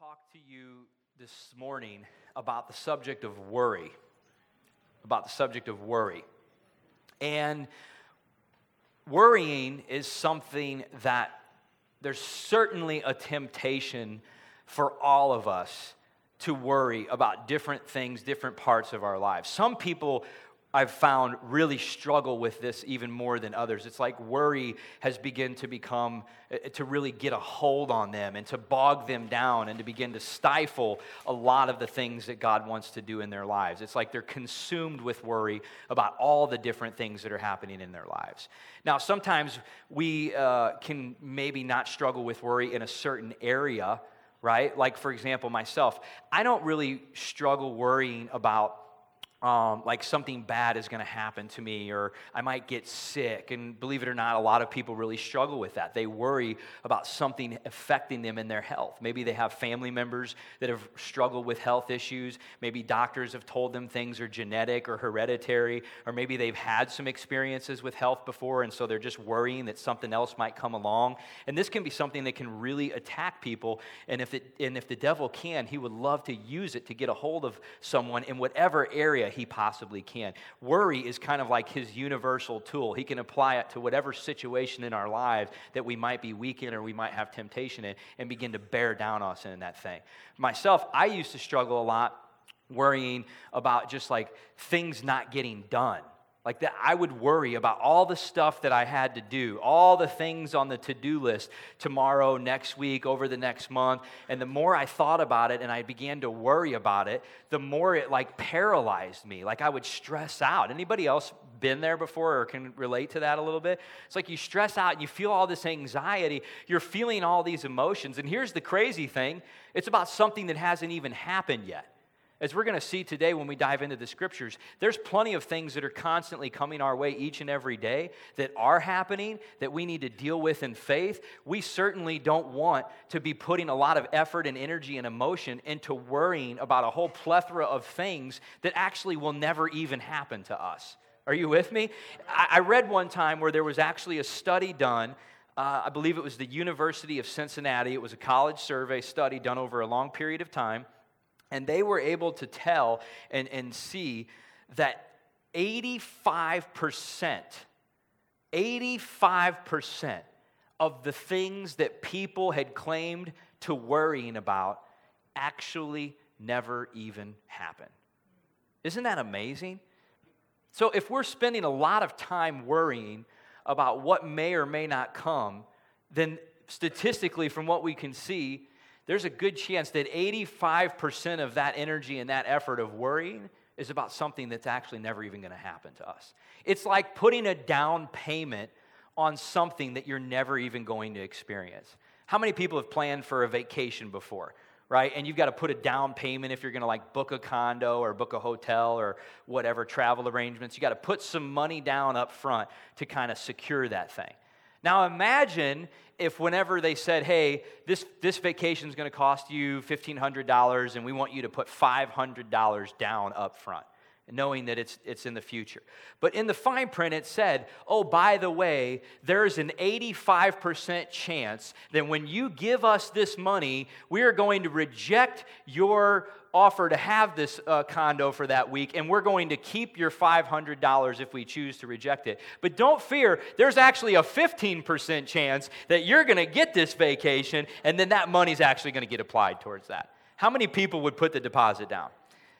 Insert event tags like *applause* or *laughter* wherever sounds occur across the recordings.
talk to you this morning about the subject of worry. About the subject of worry. And worrying is something that there's certainly a temptation for all of us to worry about different things, different parts of our lives. Some people I've found really struggle with this even more than others. It's like worry has begun to become, uh, to really get a hold on them and to bog them down and to begin to stifle a lot of the things that God wants to do in their lives. It's like they're consumed with worry about all the different things that are happening in their lives. Now, sometimes we uh, can maybe not struggle with worry in a certain area, right? Like, for example, myself, I don't really struggle worrying about um, like something bad is going to happen to me or I might get sick. And believe it or not, a lot of people really struggle with that. They worry about something affecting them in their health. Maybe they have family members that have struggled with health issues. Maybe doctors have told them things are genetic or hereditary, or maybe they've had some experiences with health before, and so they're just worrying that something else might come along. And this can be something that can really attack people. And if, it, and if the devil can, he would love to use it to get a hold of someone in whatever area he possibly can. Worry is kind of like his universal tool. He can apply it to whatever situation in our lives that we might be weak in or we might have temptation in and begin to bear down us in that thing. Myself, I used to struggle a lot worrying about just like things not getting done. Like that, I would worry about all the stuff that I had to do, all the things on the to do list tomorrow, next week, over the next month. And the more I thought about it and I began to worry about it, the more it like paralyzed me. Like I would stress out. Anybody else been there before or can relate to that a little bit? It's like you stress out and you feel all this anxiety. You're feeling all these emotions. And here's the crazy thing it's about something that hasn't even happened yet. As we're going to see today when we dive into the scriptures, there's plenty of things that are constantly coming our way each and every day that are happening that we need to deal with in faith. We certainly don't want to be putting a lot of effort and energy and emotion into worrying about a whole plethora of things that actually will never even happen to us. Are you with me? I read one time where there was actually a study done. Uh, I believe it was the University of Cincinnati. It was a college survey study done over a long period of time and they were able to tell and, and see that 85%, 85% of the things that people had claimed to worrying about actually never even happened. Isn't that amazing? So, if we're spending a lot of time worrying about what may or may not come, then statistically, from what we can see, there's a good chance that 85% of that energy and that effort of worrying is about something that's actually never even going to happen to us. It's like putting a down payment on something that you're never even going to experience. How many people have planned for a vacation before? right? And you've got to put a down payment if you're going to like book a condo or book a hotel or whatever travel arrangements. You got to put some money down up front to kind of secure that thing. Now imagine if whenever they said, hey, this, this vacation is going to cost you $1,500 and we want you to put $500 down up front, knowing that it's, it's in the future. But in the fine print, it said, oh, by the way, there's an 85% chance that when you give us this money, we are going to reject your offer to have this uh, condo for that week, and we're going to keep your $500 if we choose to reject it. But don't fear, there's actually a 15% chance that you're going to get this vacation, and then that money's actually going to get applied towards that. How many people would put the deposit down?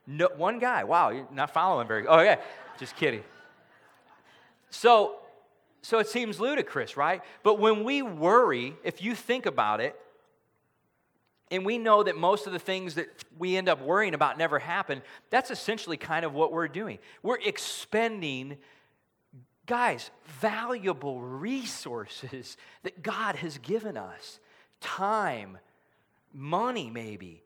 No, one guy. Wow, you're not following very. Oh yeah, just kidding. So, so it seems ludicrous, right? But when we worry, if you think about it, and we know that most of the things that we end up worrying about never happen, that's essentially kind of what we're doing. We're expending, guys, valuable resources *laughs* that God has given us time, money, maybe,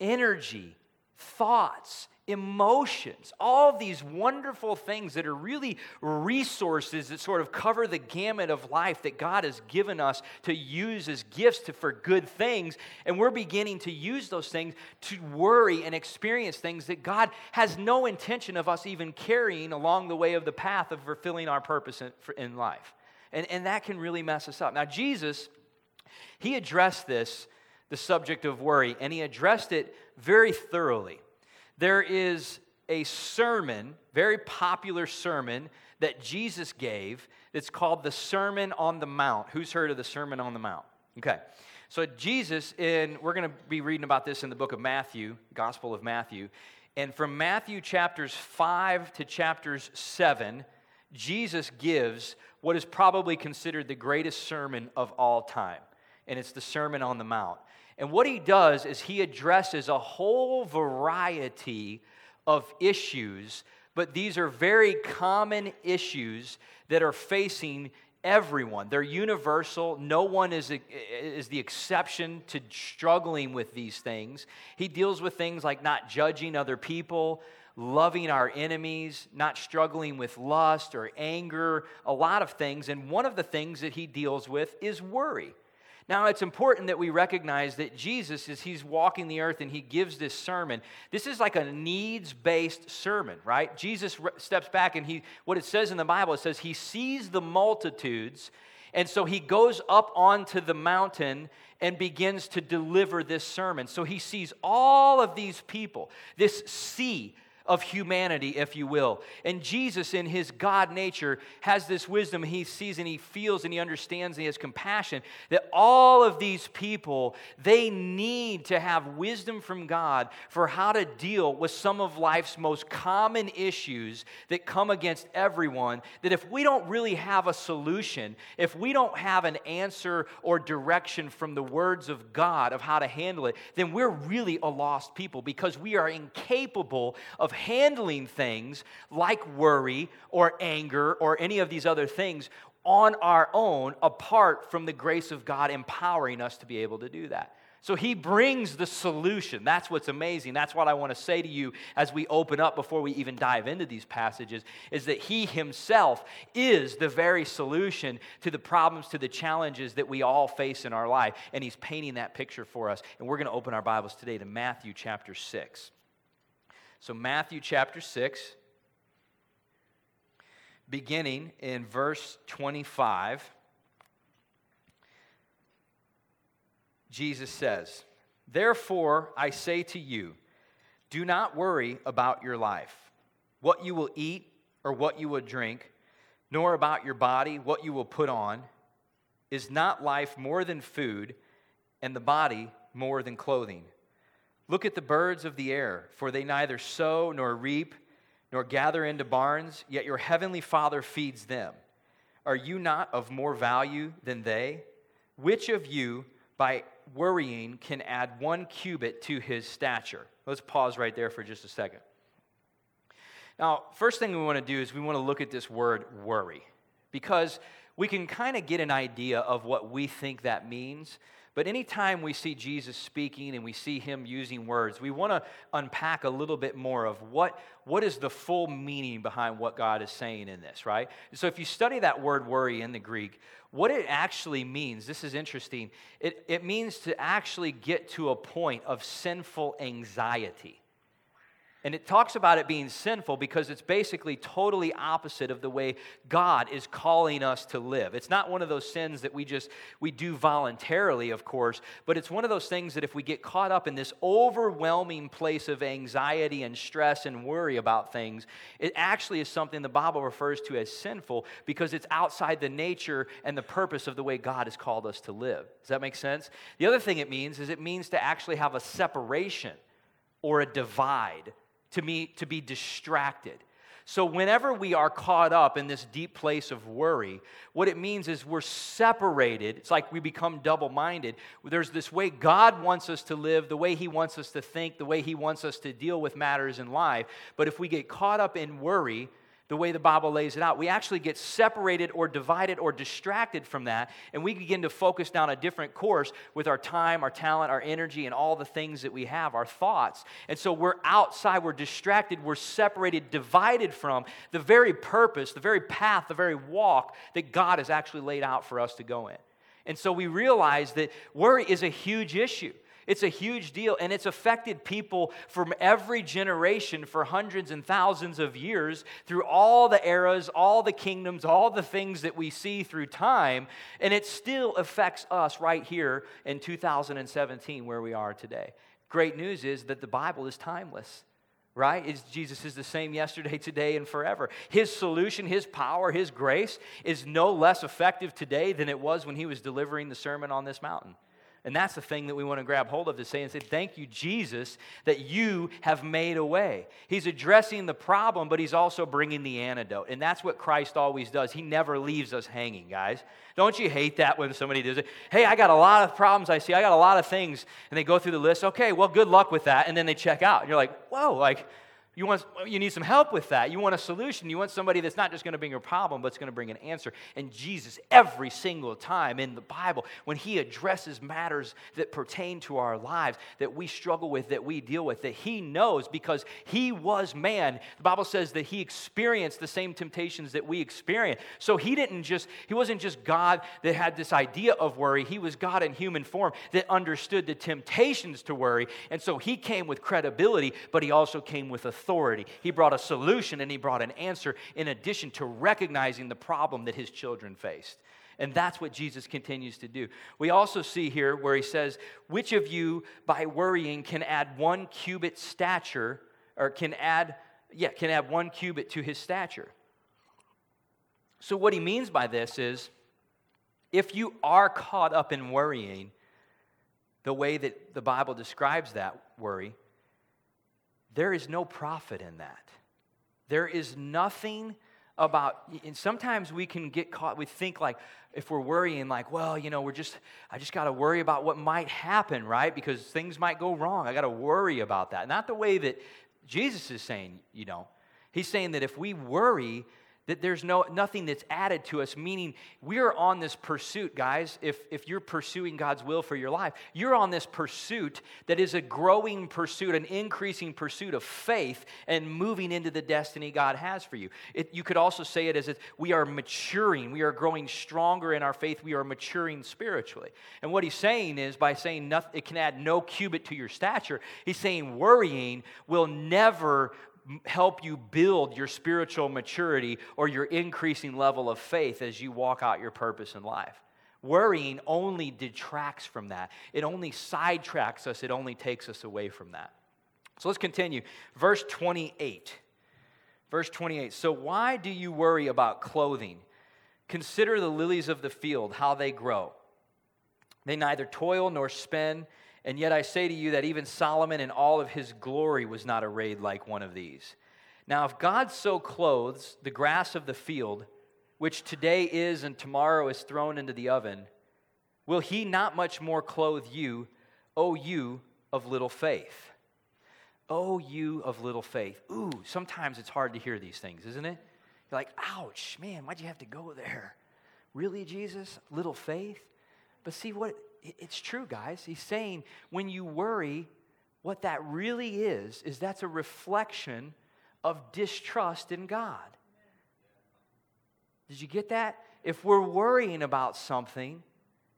energy, thoughts, emotions, all these wonderful things that are really resources that sort of cover the gamut of life that God has given us to use as gifts to, for good things. And we're beginning to use those things to worry and experience things that God has no intention of us even carrying along the way of the path of fulfilling our purpose in, in life. And, and that can really mess us up. Now, Jesus, he addressed this the subject of worry, and he addressed it very thoroughly. There is a sermon, very popular sermon, that Jesus gave that's called the Sermon on the Mount. Who's heard of the Sermon on the Mount? Okay. So, Jesus, in, we're going to be reading about this in the book of Matthew, Gospel of Matthew. And from Matthew chapters 5 to chapters 7, Jesus gives what is probably considered the greatest sermon of all time. And it's the Sermon on the Mount. And what he does is he addresses a whole variety of issues, but these are very common issues that are facing everyone. They're universal. No one is, is the exception to struggling with these things. He deals with things like not judging other people, loving our enemies, not struggling with lust or anger, a lot of things. And one of the things that he deals with is worry. Now, it's important that we recognize that Jesus, as he's walking the earth and he gives this sermon, this is like a needs based sermon, right? Jesus steps back and he, what it says in the Bible, it says he sees the multitudes, and so he goes up onto the mountain and begins to deliver this sermon. So he sees all of these people, this sea of humanity, if you will. And Jesus, in his God nature, has this wisdom. He sees and he feels and he understands and he has compassion that all of these people, they need to have wisdom from God for how to deal with some of life's most common issues that come against everyone. That if we don't really have a solution, if we don't have an answer or direction from the words of God of how to handle it, then we're really a lost people because we are incapable of handling things like worry or anger or any of these other things on our own apart from the grace of God empowering us to be able to do that. So he brings the solution. That's what's amazing. That's what I want to say to you as we open up before we even dive into these passages is that he himself is the very solution to the problems, to the challenges that we all face in our life. And he's painting that picture for us. And we're going to open our Bibles today to Matthew chapter 6. So, Matthew chapter 6, beginning in verse 25, Jesus says, Therefore, I say to you, do not worry about your life, what you will eat or what you will drink, nor about your body, what you will put on. Is not life more than food, and the body more than clothing? Look at the birds of the air, for they neither sow nor reap nor gather into barns, yet your heavenly Father feeds them. Are you not of more value than they? Which of you, by worrying, can add one cubit to his stature? Let's pause right there for just a second. Now, first thing we want to do is we want to look at this word worry, because we can kind of get an idea of what we think that means. But anytime we see Jesus speaking and we see him using words, we want to unpack a little bit more of what, what is the full meaning behind what God is saying in this, right? So if you study that word worry in the Greek, what it actually means, this is interesting, it, it means to actually get to a point of sinful anxiety. And it talks about it being sinful because it's basically totally opposite of the way God is calling us to live. It's not one of those sins that we just we do voluntarily, of course, but it's one of those things that if we get caught up in this overwhelming place of anxiety and stress and worry about things, it actually is something the Bible refers to as sinful because it's outside the nature and the purpose of the way God has called us to live. Does that make sense? The other thing it means is it means to actually have a separation or a divide to, me, to be distracted. So, whenever we are caught up in this deep place of worry, what it means is we're separated. It's like we become double minded. There's this way God wants us to live, the way He wants us to think, the way He wants us to deal with matters in life. But if we get caught up in worry, the way the Bible lays it out. We actually get separated or divided or distracted from that, and we begin to focus down a different course with our time, our talent, our energy, and all the things that we have, our thoughts. And so we're outside, we're distracted, we're separated, divided from the very purpose, the very path, the very walk that God has actually laid out for us to go in. And so we realize that worry is a huge issue. It's a huge deal, and it's affected people from every generation for hundreds and thousands of years through all the eras, all the kingdoms, all the things that we see through time, and it still affects us right here in 2017 where we are today. Great news is that the Bible is timeless right? Jesus is the same yesterday, today, and forever. His solution, his power, his grace is no less effective today than it was when he was delivering the sermon on this mountain. And that's the thing that we want to grab hold of to say and say, Thank you, Jesus, that you have made a way. He's addressing the problem, but he's also bringing the antidote. And that's what Christ always does. He never leaves us hanging, guys. Don't you hate that when somebody does it? Hey, I got a lot of problems I see. I got a lot of things. And they go through the list. Okay, well, good luck with that. And then they check out. And you're like, Whoa, like, you, want, you need some help with that. You want a solution. You want somebody that's not just going to bring a problem, but it's going to bring an answer. And Jesus, every single time in the Bible, when he addresses matters that pertain to our lives, that we struggle with, that we deal with, that he knows because he was man. The Bible says that he experienced the same temptations that we experience. So he didn't just, he wasn't just God that had this idea of worry. He was God in human form that understood the temptations to worry. And so he came with credibility, but he also came with authority authority. He brought a solution and he brought an answer in addition to recognizing the problem that his children faced. And that's what Jesus continues to do. We also see here where he says, Which of you by worrying can add one cubit stature, or can add, yeah, can add one cubit to his stature? So, what he means by this is if you are caught up in worrying, the way that the Bible describes that worry, there is no profit in that. There is nothing about, and sometimes we can get caught, we think like, if we're worrying, like, well, you know, we're just, I just got to worry about what might happen, right? Because things might go wrong. I got to worry about that. Not the way that Jesus is saying, you know. He's saying that if we worry, that there's no, nothing that's added to us, meaning we're on this pursuit, guys. If, if you're pursuing God's will for your life, you're on this pursuit that is a growing pursuit, an increasing pursuit of faith and moving into the destiny God has for you. It, you could also say it as if we are maturing, we are growing stronger in our faith, we are maturing spiritually. And what he's saying is by saying nothing, it can add no cubit to your stature, he's saying worrying will never help you build your spiritual maturity or your increasing level of faith as you walk out your purpose in life. Worrying only detracts from that, it only sidetracks us, it only takes us away from that. So let's continue. Verse 28. Verse 28. So, why do you worry about clothing? Consider the lilies of the field, how they grow. They neither toil nor spin. And yet I say to you that even Solomon in all of his glory was not arrayed like one of these. Now, if God so clothes the grass of the field, which today is and tomorrow is thrown into the oven, will he not much more clothe you, O you of little faith? O you of little faith. Ooh, sometimes it's hard to hear these things, isn't it? You're like, ouch, man, why'd you have to go there? Really, Jesus? Little faith? But see what it's true, guys. He's saying when you worry, what that really is, is that's a reflection of distrust in God. Did you get that? If we're worrying about something,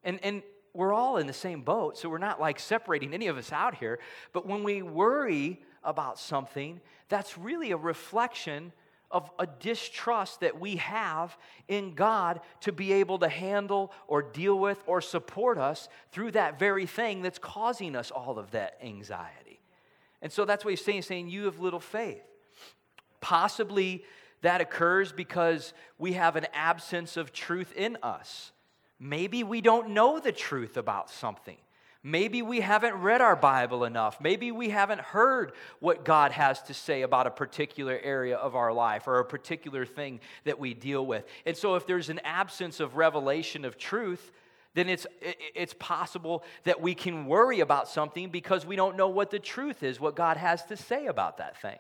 and, and we're all in the same boat, so we're not like separating any of us out here, but when we worry about something, that's really a reflection of a distrust that we have in God to be able to handle or deal with or support us through that very thing that's causing us all of that anxiety. And so that's what he's saying, saying, You have little faith. Possibly that occurs because we have an absence of truth in us. Maybe we don't know the truth about something. Maybe we haven't read our Bible enough. Maybe we haven't heard what God has to say about a particular area of our life or a particular thing that we deal with. And so, if there's an absence of revelation of truth, then it's, it's possible that we can worry about something because we don't know what the truth is, what God has to say about that thing.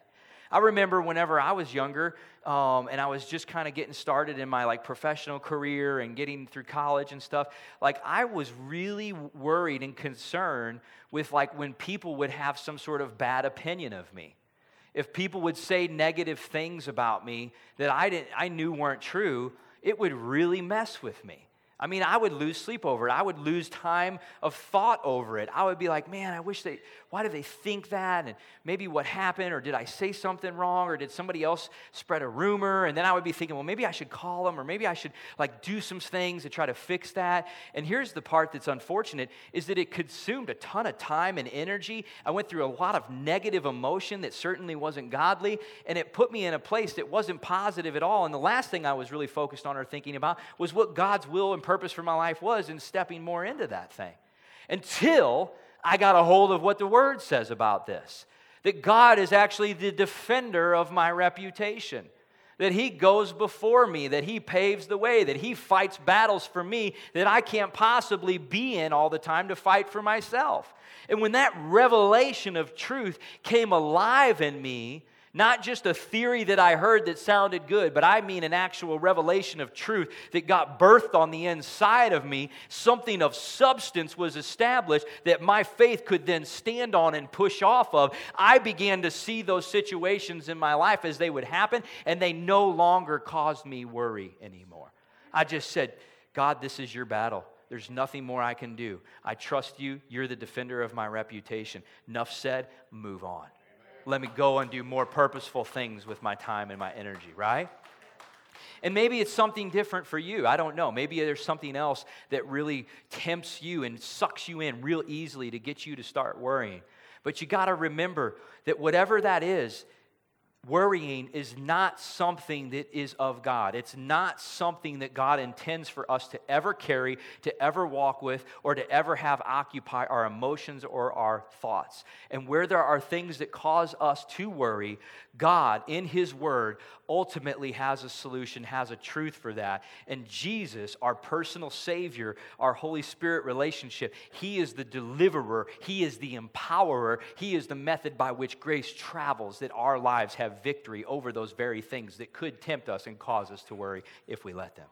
I remember whenever I was younger um, and I was just kind of getting started in my like professional career and getting through college and stuff, like I was really worried and concerned with like when people would have some sort of bad opinion of me. If people would say negative things about me that I, didn't, I knew weren't true, it would really mess with me. I mean, I would lose sleep over it. I would lose time of thought over it. I would be like, man, I wish they, why do they think that? And maybe what happened, or did I say something wrong, or did somebody else spread a rumor? And then I would be thinking, well, maybe I should call them, or maybe I should like do some things to try to fix that. And here's the part that's unfortunate is that it consumed a ton of time and energy. I went through a lot of negative emotion that certainly wasn't godly, and it put me in a place that wasn't positive at all. And the last thing I was really focused on or thinking about was what God's will and purpose for my life was in stepping more into that thing. Until I got a hold of what the word says about this that God is actually the defender of my reputation. That he goes before me, that he paves the way, that he fights battles for me that I can't possibly be in all the time to fight for myself. And when that revelation of truth came alive in me, not just a theory that I heard that sounded good, but I mean an actual revelation of truth that got birthed on the inside of me. Something of substance was established that my faith could then stand on and push off of. I began to see those situations in my life as they would happen, and they no longer caused me worry anymore. I just said, God, this is your battle. There's nothing more I can do. I trust you. You're the defender of my reputation. Enough said, move on let me go and do more purposeful things with my time and my energy, right? And maybe it's something different for you. I don't know. Maybe there's something else that really tempts you and sucks you in real easily to get you to start worrying. But you got to remember that whatever that is, worrying is not something that is of God. It's not something that God intends for us to ever carry, to ever walk with, or to ever have occupy our emotions or our thoughts. And where there are things that cause us to worry, God, in His Word, ultimately has a solution, has a truth for that. And Jesus, our personal Savior, our Holy Spirit relationship, He is the deliverer, He is the empowerer, He is the method by which grace travels, that our lives have victory over those very things that could tempt us and cause us to worry if we let them.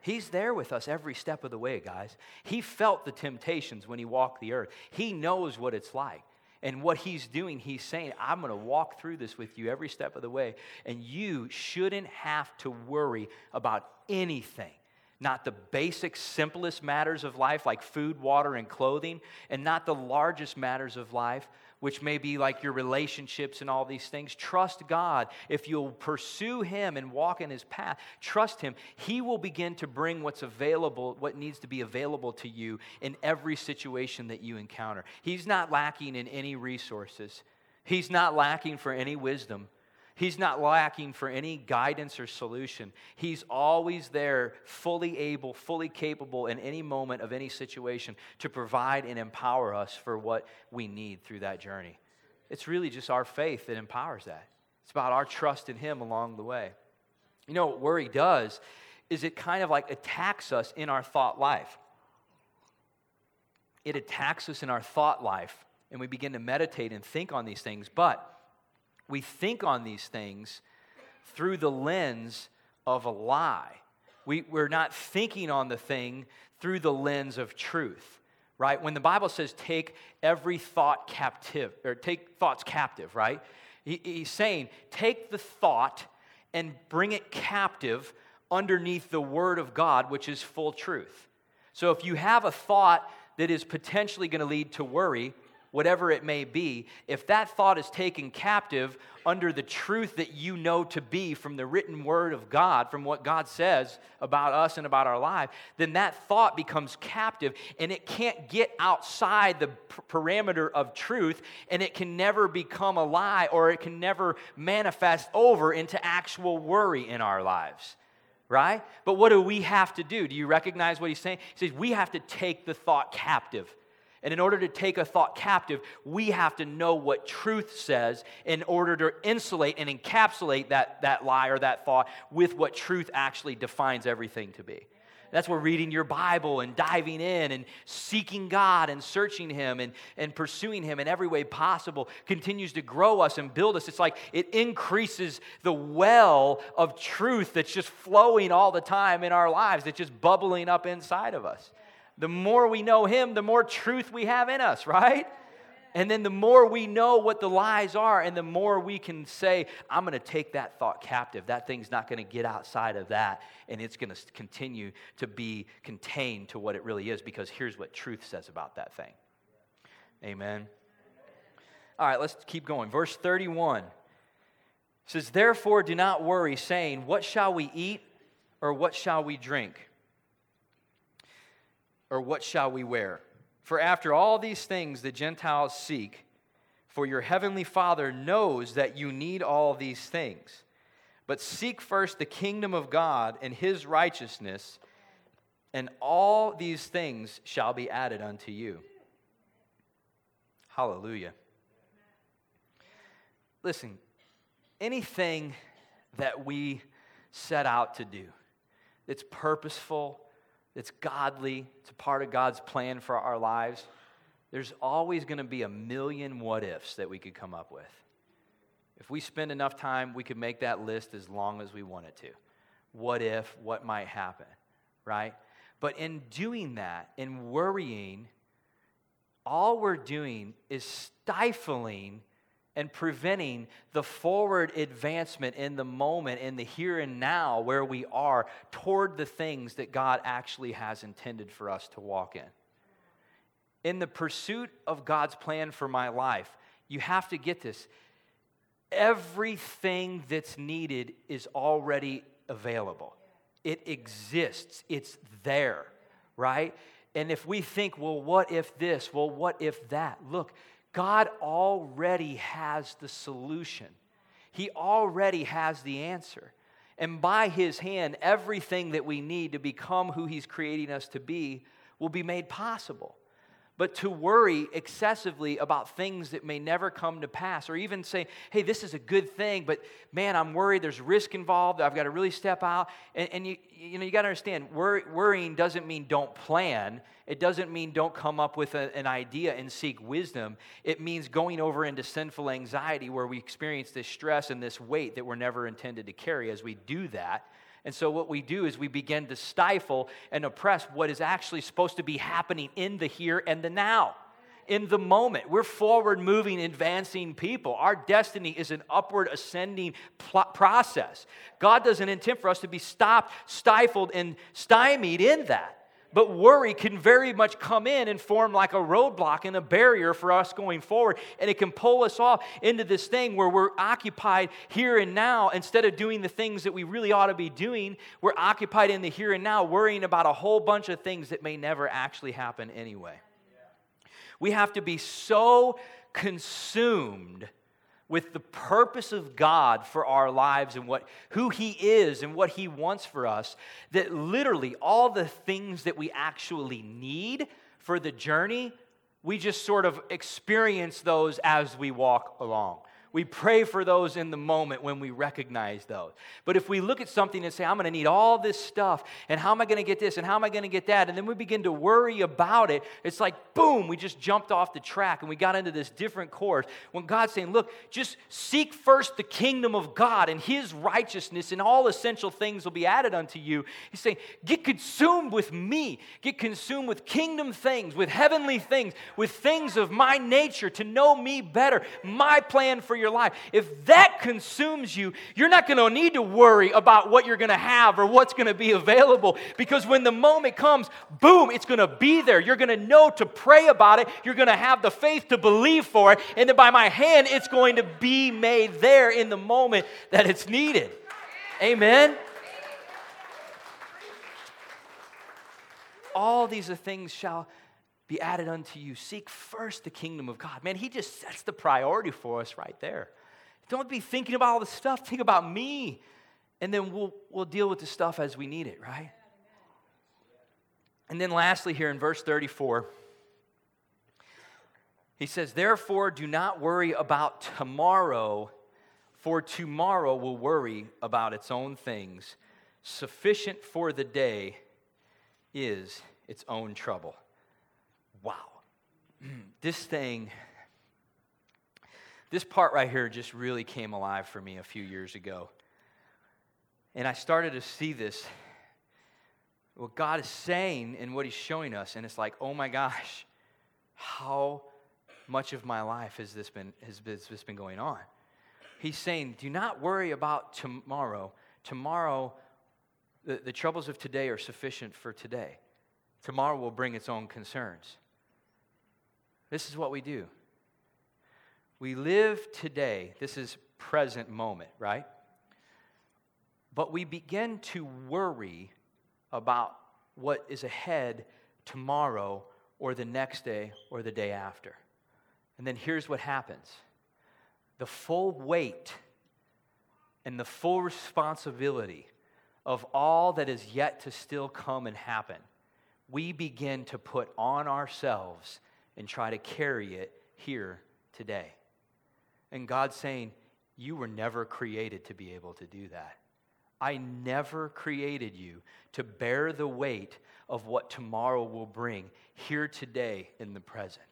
He's there with us every step of the way, guys. He felt the temptations when he walked the earth. He knows what it's like. And what he's doing, he's saying, I'm going to walk through this with you every step of the way. And you shouldn't have to worry about anything. Not the basic, simplest matters of life like food, water, and clothing, and not the largest matters of life which may be like your relationships and all these things. Trust God. If you'll pursue Him and walk in His path, trust Him. He will begin to bring what's available, what needs to be available to you in every situation that you encounter. He's not lacking in any resources, He's not lacking for any wisdom. He's not lacking for any guidance or solution. He's always there, fully able, fully capable in any moment of any situation to provide and empower us for what we need through that journey. It's really just our faith that empowers that. It's about our trust in Him along the way. You know what worry does is it kind of like attacks us in our thought life. It attacks us in our thought life, and we begin to meditate and think on these things, but we think on these things through the lens of a lie. We, we're not thinking on the thing through the lens of truth, right? When the Bible says take every thought captive, or take thoughts captive, right? He, he's saying take the thought and bring it captive underneath the Word of God, which is full truth. So if you have a thought that is potentially going to lead to worry, whatever it may be, if that thought is taken captive under the truth that you know to be from the written word of God, from what God says about us and about our life, then that thought becomes captive and it can't get outside the parameter of truth and it can never become a lie or it can never manifest over into actual worry in our lives right? But what do we have to do? Do you recognize what he's saying? He says we have to take the thought captive. And in order to take a thought captive, we have to know what truth says in order to insulate and encapsulate that, that lie or that thought with what truth actually defines everything to be. That's where reading your Bible and diving in and seeking God and searching Him and, and pursuing Him in every way possible continues to grow us and build us. It's like it increases the well of truth that's just flowing all the time in our lives, that's just bubbling up inside of us. The more we know Him, the more truth we have in us, right? And then the more we know what the lies are, and the more we can say, I'm going to take that thought captive. That thing's not going to get outside of that, and it's going to continue to be contained to what it really is, because here's what truth says about that thing. Amen. All right, let's keep going. Verse 31 says, Therefore, do not worry, saying, What shall we eat, or what shall we drink? Or what shall we wear? For after all these things the Gentiles seek, for your heavenly Father knows that you need all these things. But seek first the kingdom of God and his righteousness, and all these things shall be added unto you. Hallelujah. Listen, anything that we set out to do that's purposeful, that's godly, it's a part of God's plan for our lives, there's always going to be a million what ifs that we could come up with. If we spend enough time, we could make that list as long as we wanted to. What if, what might happen, right? But in doing that, in worrying, all we're doing is stifling and preventing the forward advancement in the moment, in the here and now, where we are, toward the things that God actually has intended for us to walk in. In the pursuit of God's plan for my life, you have to get this. Everything that's needed is already available, it exists, it's there, right? And if we think, well, what if this? Well, what if that? Look, God already has the solution, He already has the answer. And by His hand, everything that we need to become who He's creating us to be will be made possible but to worry excessively about things that may never come to pass, or even say, hey, this is a good thing, but man, I'm worried, there's risk involved, I've got to really step out. And, and you, you know, you got to understand, worry, worrying doesn't mean don't plan. It doesn't mean don't come up with a, an idea and seek wisdom. It means going over into sinful anxiety where we experience this stress and this weight that we're never intended to carry. As we do that, and so, what we do is we begin to stifle and oppress what is actually supposed to be happening in the here and the now, in the moment. We're forward moving, advancing people. Our destiny is an upward ascending pl- process. God doesn't intend for us to be stopped, stifled, and stymied in that. But worry can very much come in and form like a roadblock and a barrier for us going forward. And it can pull us off into this thing where we're occupied here and now instead of doing the things that we really ought to be doing. We're occupied in the here and now, worrying about a whole bunch of things that may never actually happen anyway. We have to be so consumed with the purpose of God for our lives and what who he is and what he wants for us that literally all the things that we actually need for the journey we just sort of experience those as we walk along we pray for those in the moment when we recognize those. But if we look at something and say, I'm going to need all this stuff, and how am I going to get this, and how am I going to get that, and then we begin to worry about it, it's like, boom, we just jumped off the track and we got into this different course. When God's saying, look, just seek first the kingdom of God and his righteousness, and all essential things will be added unto you. He's saying, get consumed with me, get consumed with kingdom things, with heavenly things, with things of my nature to know me better, my plan for your your life, if that consumes you, you're not going to need to worry about what you're going to have or what's going to be *laughs* available because when the moment comes, boom, it's going to be there. You're going to know to pray about it. You're going to have the faith to believe for it. And then by my hand, it's going to be made there in the moment that it's needed. Amen. All these things shall be added unto you. Seek first the kingdom of God. Man, he just sets the priority for us right there. Don't be thinking about all the stuff, think about me. And then we'll, we'll deal with the stuff as we need it, right? And then lastly, here in verse 34, he says, Therefore, do not worry about tomorrow, for tomorrow will worry about its own things. Sufficient for the day is its own trouble wow, *clears throat* this thing, this part right here just really came alive for me a few years ago. And I started to see this, what God is saying and what He's showing us. And it's like, oh my gosh, how much of my life has this been, has this been going on. He's saying, do not worry about tomorrow. Tomorrow, the, the troubles of today are sufficient for today. Tomorrow will bring its own concerns. This is what we do. We live today. This is present moment, right? But we begin to worry about what is ahead tomorrow or the next day or the day after. And then here's what happens the full weight and the full responsibility of all that is yet to still come and happen, we begin to put on ourselves and try to carry it here today. And God's saying, You were never created to be able to do that. I never created you to bear the weight of what tomorrow will bring here today in the present.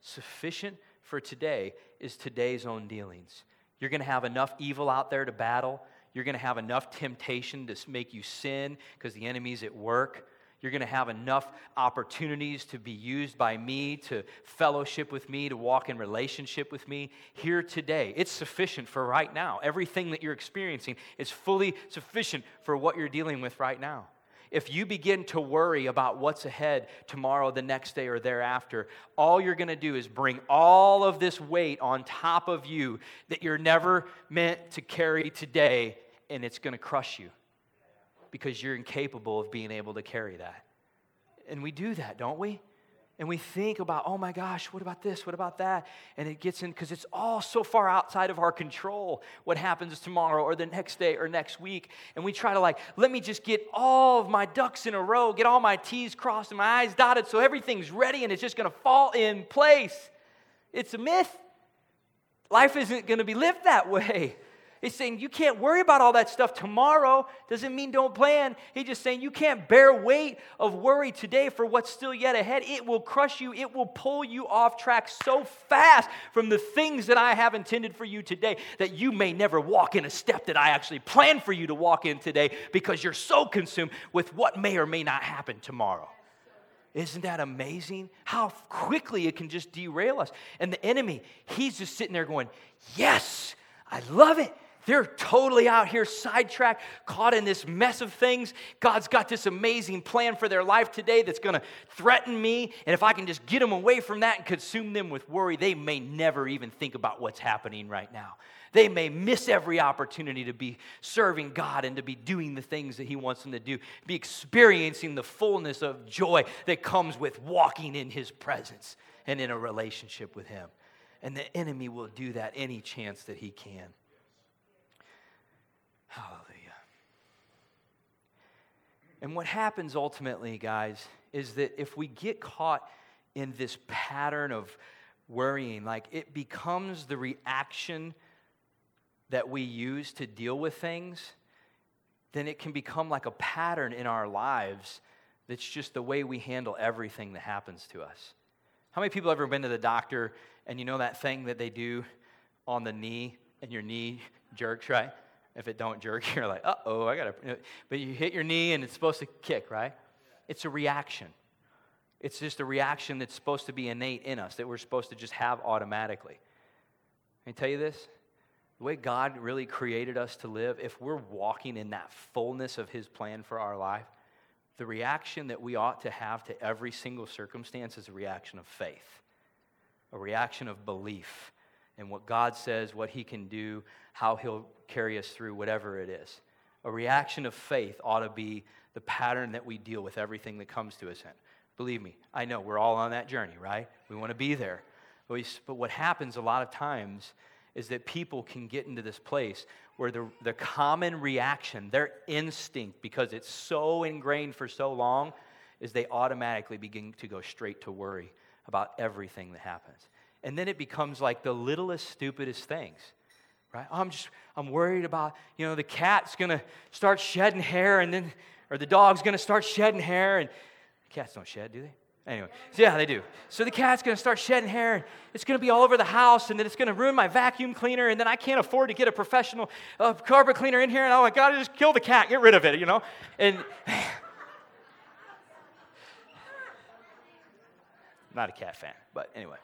Sufficient for today is today's own dealings. You're going to have enough evil out there to battle. You're going to have enough temptation to make you sin because the enemy's at work. You're going to have enough opportunities to be used by me, to fellowship with me, to walk in relationship with me here today. It's sufficient for right now. Everything that you're experiencing is fully sufficient for what you're dealing with right now. If you begin to worry about what's ahead tomorrow, the next day, or thereafter, all you're going to do is bring all of this weight on top of you that you're never meant to carry today, and it's going to crush you because you're incapable of being able to carry that. And we do that, don't we? And we think about, oh my gosh, what about this? What about that? And it gets in because it's all so far outside of our control what happens tomorrow or the next day or next week. And we try to, like, let me just get all of my ducks in a row, get all my T's crossed and my I's dotted so everything's ready and it's just going to fall in place. It's a myth. Life isn't going to be lived that way. He's saying you can't worry about all that stuff tomorrow. Doesn't mean don't plan. He's just saying you can't bear weight of worry today for what's still yet ahead. It will crush you, it will pull you off track so fast from the things that I have intended for you today that you may never walk in a step that I actually planned for you to walk in today because you're so consumed with what may or may not happen tomorrow. Isn't that amazing? How quickly it can just derail us. And the enemy, he's just sitting there going, Yes, I love it. They're totally out here sidetracked, caught in this mess of things. God's got this amazing plan for their life today that's going to threaten me. And if I can just get them away from that and consume them with worry, they may never even think about what's happening right now. They may miss every opportunity to be serving God and to be doing the things that He wants them to do, be experiencing the fullness of joy that comes with walking in His presence and in a relationship with Him. And the enemy will do that any chance that he can. Hallelujah. And what happens ultimately, guys, is that if we get caught in this pattern of worrying, like it becomes the reaction that we use to deal with things, then it can become like a pattern in our lives that's just the way we handle everything that happens to us. How many people have ever been to the doctor and you know that thing that they do on the knee and your knee jerks, right? If it don't jerk, *laughs* you're like, uh oh, I gotta. But you hit your knee and it's supposed to kick, right? It's a reaction. It's just a reaction that's supposed to be innate in us, that we're supposed to just have automatically. Can I tell you this? The way God really created us to live, if we're walking in that fullness of His plan for our life, the reaction that we ought to have to every single circumstance is a reaction of faith, a reaction of belief in what God says, what He can do, how He'll carry us through whatever it is. A reaction of faith ought to be the pattern that we deal with everything that comes to us in. Believe me, I know we're all on that journey, right? We want to be there. But what happens a lot of times is that people can get into this place where the, the common reaction, their instinct, because it's so ingrained for so long, is they automatically begin to go straight to worry about everything that happens. And then it becomes like the littlest, stupidest things right? I'm just, I'm worried about, you know, the cat's gonna start shedding hair and then, or the dog's gonna start shedding hair and cats don't shed, do they? Anyway, so yeah, they do. So the cat's gonna start shedding hair and it's gonna be all over the house and then it's gonna ruin my vacuum cleaner and then I can't afford to get a professional uh, carpet cleaner in here and oh my God, just kill the cat, get rid of it, you know? And, *sighs* not a cat fan, but anyway.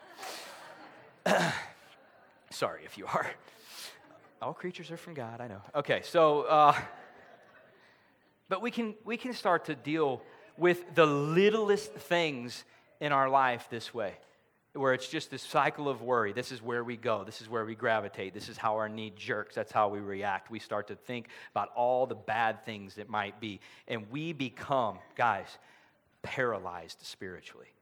*clears throat* sorry if you are. All creatures are from God, I know. Okay, so, uh, but we can, we can start to deal with the littlest things in our life this way, where it's just this cycle of worry. This is where we go, this is where we gravitate, this is how our knee jerks, that's how we react. We start to think about all the bad things that might be, and we become, guys, paralyzed spiritually.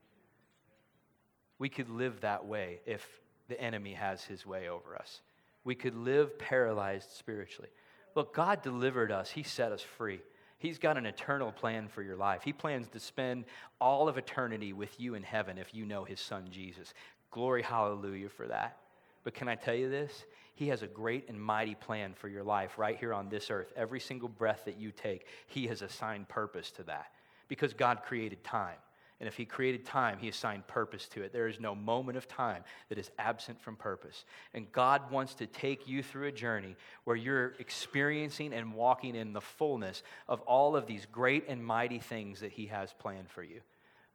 We could live that way if the enemy has his way over us we could live paralyzed spiritually. Look, God delivered us, He set us free. He's got an eternal plan for your life. He plans to spend all of eternity with you in heaven if you know His Son Jesus. Glory, hallelujah for that. But can I tell you this? He has a great and mighty plan for your life right here on this earth. Every single breath that you take, He has assigned purpose to that because God created time. And if he created time, he assigned purpose to it. There is no moment of time that is absent from purpose. And God wants to take you through a journey where you're experiencing and walking in the fullness of all of these great and mighty things that he has planned for you.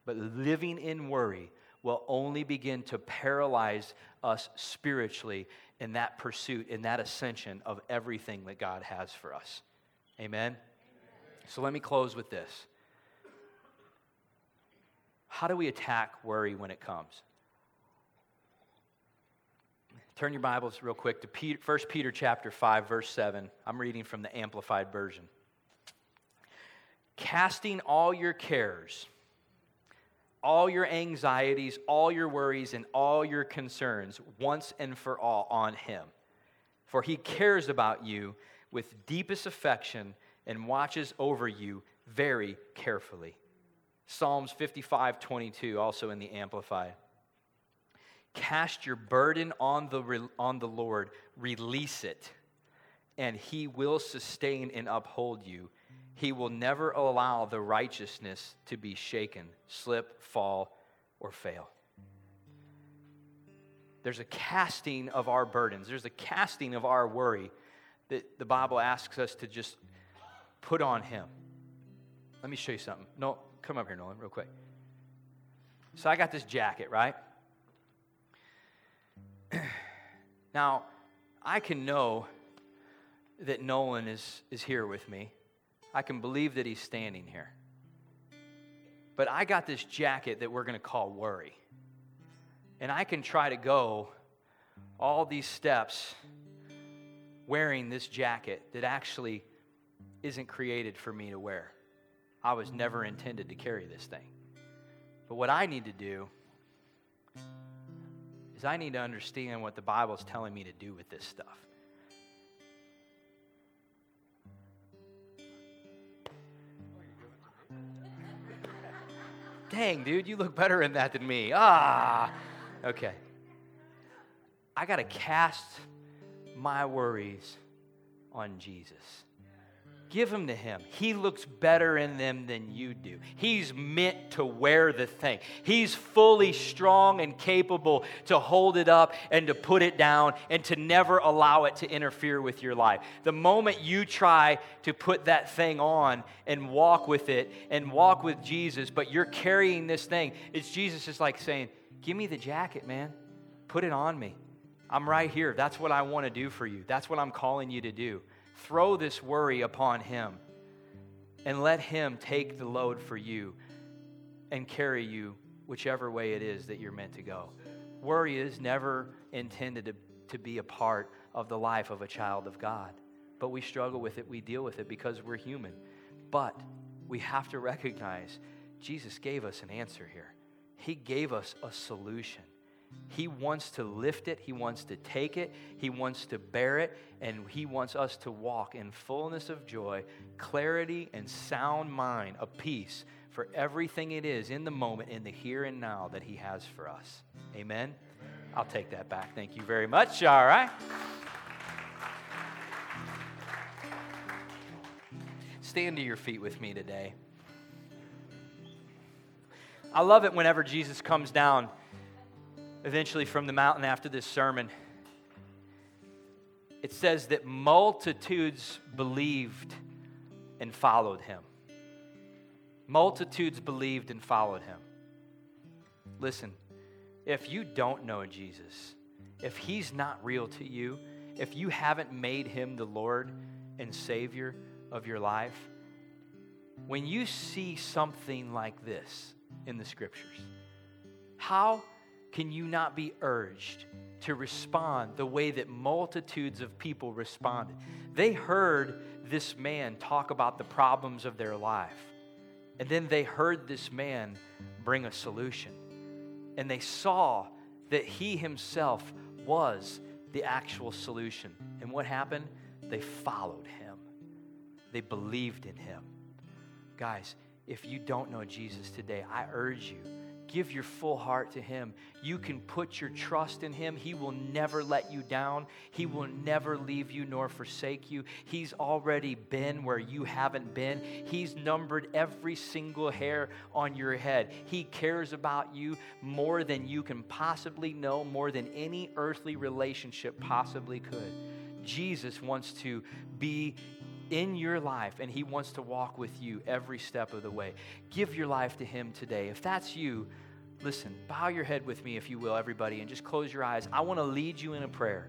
But living in worry will only begin to paralyze us spiritually in that pursuit, in that ascension of everything that God has for us. Amen? Amen. So let me close with this. How do we attack worry when it comes? Turn your Bibles real quick to Peter, 1 Peter chapter 5 verse 7. I'm reading from the amplified version. Casting all your cares, all your anxieties, all your worries and all your concerns once and for all on him. For he cares about you with deepest affection and watches over you very carefully. Psalms 55 22, also in the Amplified. Cast your burden on the, on the Lord, release it, and he will sustain and uphold you. He will never allow the righteousness to be shaken, slip, fall, or fail. There's a casting of our burdens, there's a casting of our worry that the Bible asks us to just put on him. Let me show you something. No, Come up here, Nolan, real quick. So I got this jacket, right? *clears throat* now, I can know that Nolan is, is here with me. I can believe that he's standing here. But I got this jacket that we're going to call worry. And I can try to go all these steps wearing this jacket that actually isn't created for me to wear. I was never intended to carry this thing. But what I need to do is I need to understand what the Bible is telling me to do with this stuff. *laughs* Dang, dude, you look better in that than me. Ah, okay. I got to cast my worries on Jesus. Give them to him. He looks better in them than you do. He's meant to wear the thing. He's fully strong and capable to hold it up and to put it down and to never allow it to interfere with your life. The moment you try to put that thing on and walk with it and walk with Jesus, but you're carrying this thing, it's Jesus is like saying, Give me the jacket, man. Put it on me. I'm right here. That's what I want to do for you. That's what I'm calling you to do. Throw this worry upon Him and let Him take the load for you and carry you whichever way it is that you're meant to go. Worry is never intended to, to be a part of the life of a child of God. But we struggle with it, we deal with it because we're human. But we have to recognize Jesus gave us an answer here. He gave us a solution. He wants to lift it, He wants to take it, He wants to bear it, and He wants us to walk in fullness of joy, clarity, and sound mind, a peace for everything it is in the moment, in the here and now that He has for us. Amen? I'll take that back. Thank you very much. All right. Stand to your feet with me today. I love it whenever Jesus comes down eventually from the mountain after this sermon, it says that multitudes believed and followed him. Multitudes believed and followed him. Listen, if you don't know Jesus, if He's not real to you, if you haven't made Him the Lord and Savior of your life, when you see something like this in the Scriptures, how can you not be urged to respond the way that multitudes of people responded? They heard this man talk about the problems of their life, and then they heard this man bring a solution. And they saw that he himself was the actual solution. And what happened? They followed him, they believed in him. Guys, if you don't know Jesus today, I urge you give your full heart to Him. You can put your trust in Him. He will never let you down, He will never leave you nor forsake you. He's already been where you haven't been. He's numbered every single hair on your head. He cares about you more than you can possibly know, more than any earthly relationship possibly could. Jesus wants to be in your life and He wants to walk with you every step of the way. Give your life to Him today. If that's you, listen, bow your head with me, if you will, everybody, and just close your eyes. I want to lead you in a prayer.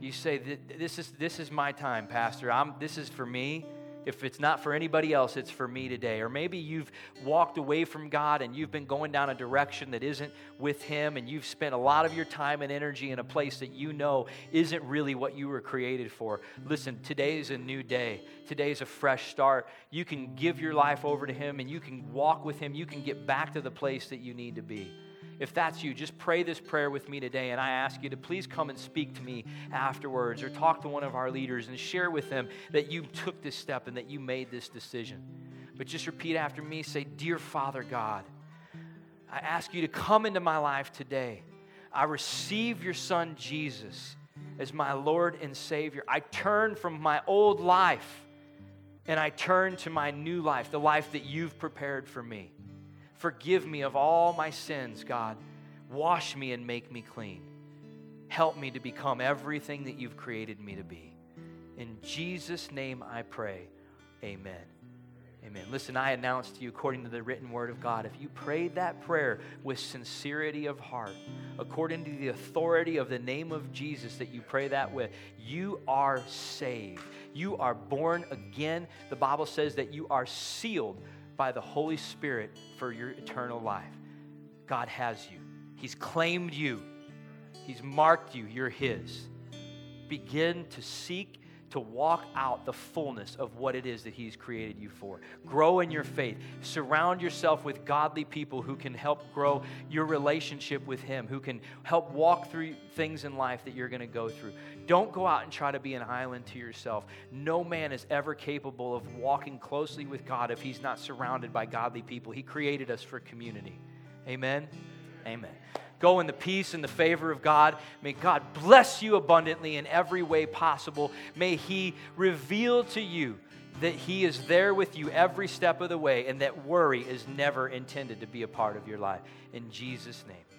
You say, This is, this is my time, Pastor. I'm, this is for me. If it's not for anybody else, it's for me today. Or maybe you've walked away from God and you've been going down a direction that isn't with Him, and you've spent a lot of your time and energy in a place that you know isn't really what you were created for. Listen, today is a new day. Today is a fresh start. You can give your life over to Him and you can walk with Him. You can get back to the place that you need to be. If that's you, just pray this prayer with me today. And I ask you to please come and speak to me afterwards or talk to one of our leaders and share with them that you took this step and that you made this decision. But just repeat after me say, Dear Father God, I ask you to come into my life today. I receive your Son, Jesus, as my Lord and Savior. I turn from my old life and I turn to my new life, the life that you've prepared for me. Forgive me of all my sins, God. Wash me and make me clean. Help me to become everything that you've created me to be. In Jesus' name I pray. Amen. Amen. Listen, I announce to you, according to the written word of God, if you prayed that prayer with sincerity of heart, according to the authority of the name of Jesus that you pray that with, you are saved. You are born again. The Bible says that you are sealed by the Holy Spirit for your eternal life. God has you, He's claimed you, He's marked you, you're His. Begin to seek to walk out the fullness of what it is that He's created you for. Grow in your faith. Surround yourself with godly people who can help grow your relationship with Him, who can help walk through things in life that you're going to go through. Don't go out and try to be an island to yourself. No man is ever capable of walking closely with God if he's not surrounded by godly people. He created us for community. Amen. Amen. Go in the peace and the favor of God. May God bless you abundantly in every way possible. May He reveal to you that He is there with you every step of the way and that worry is never intended to be a part of your life. In Jesus' name.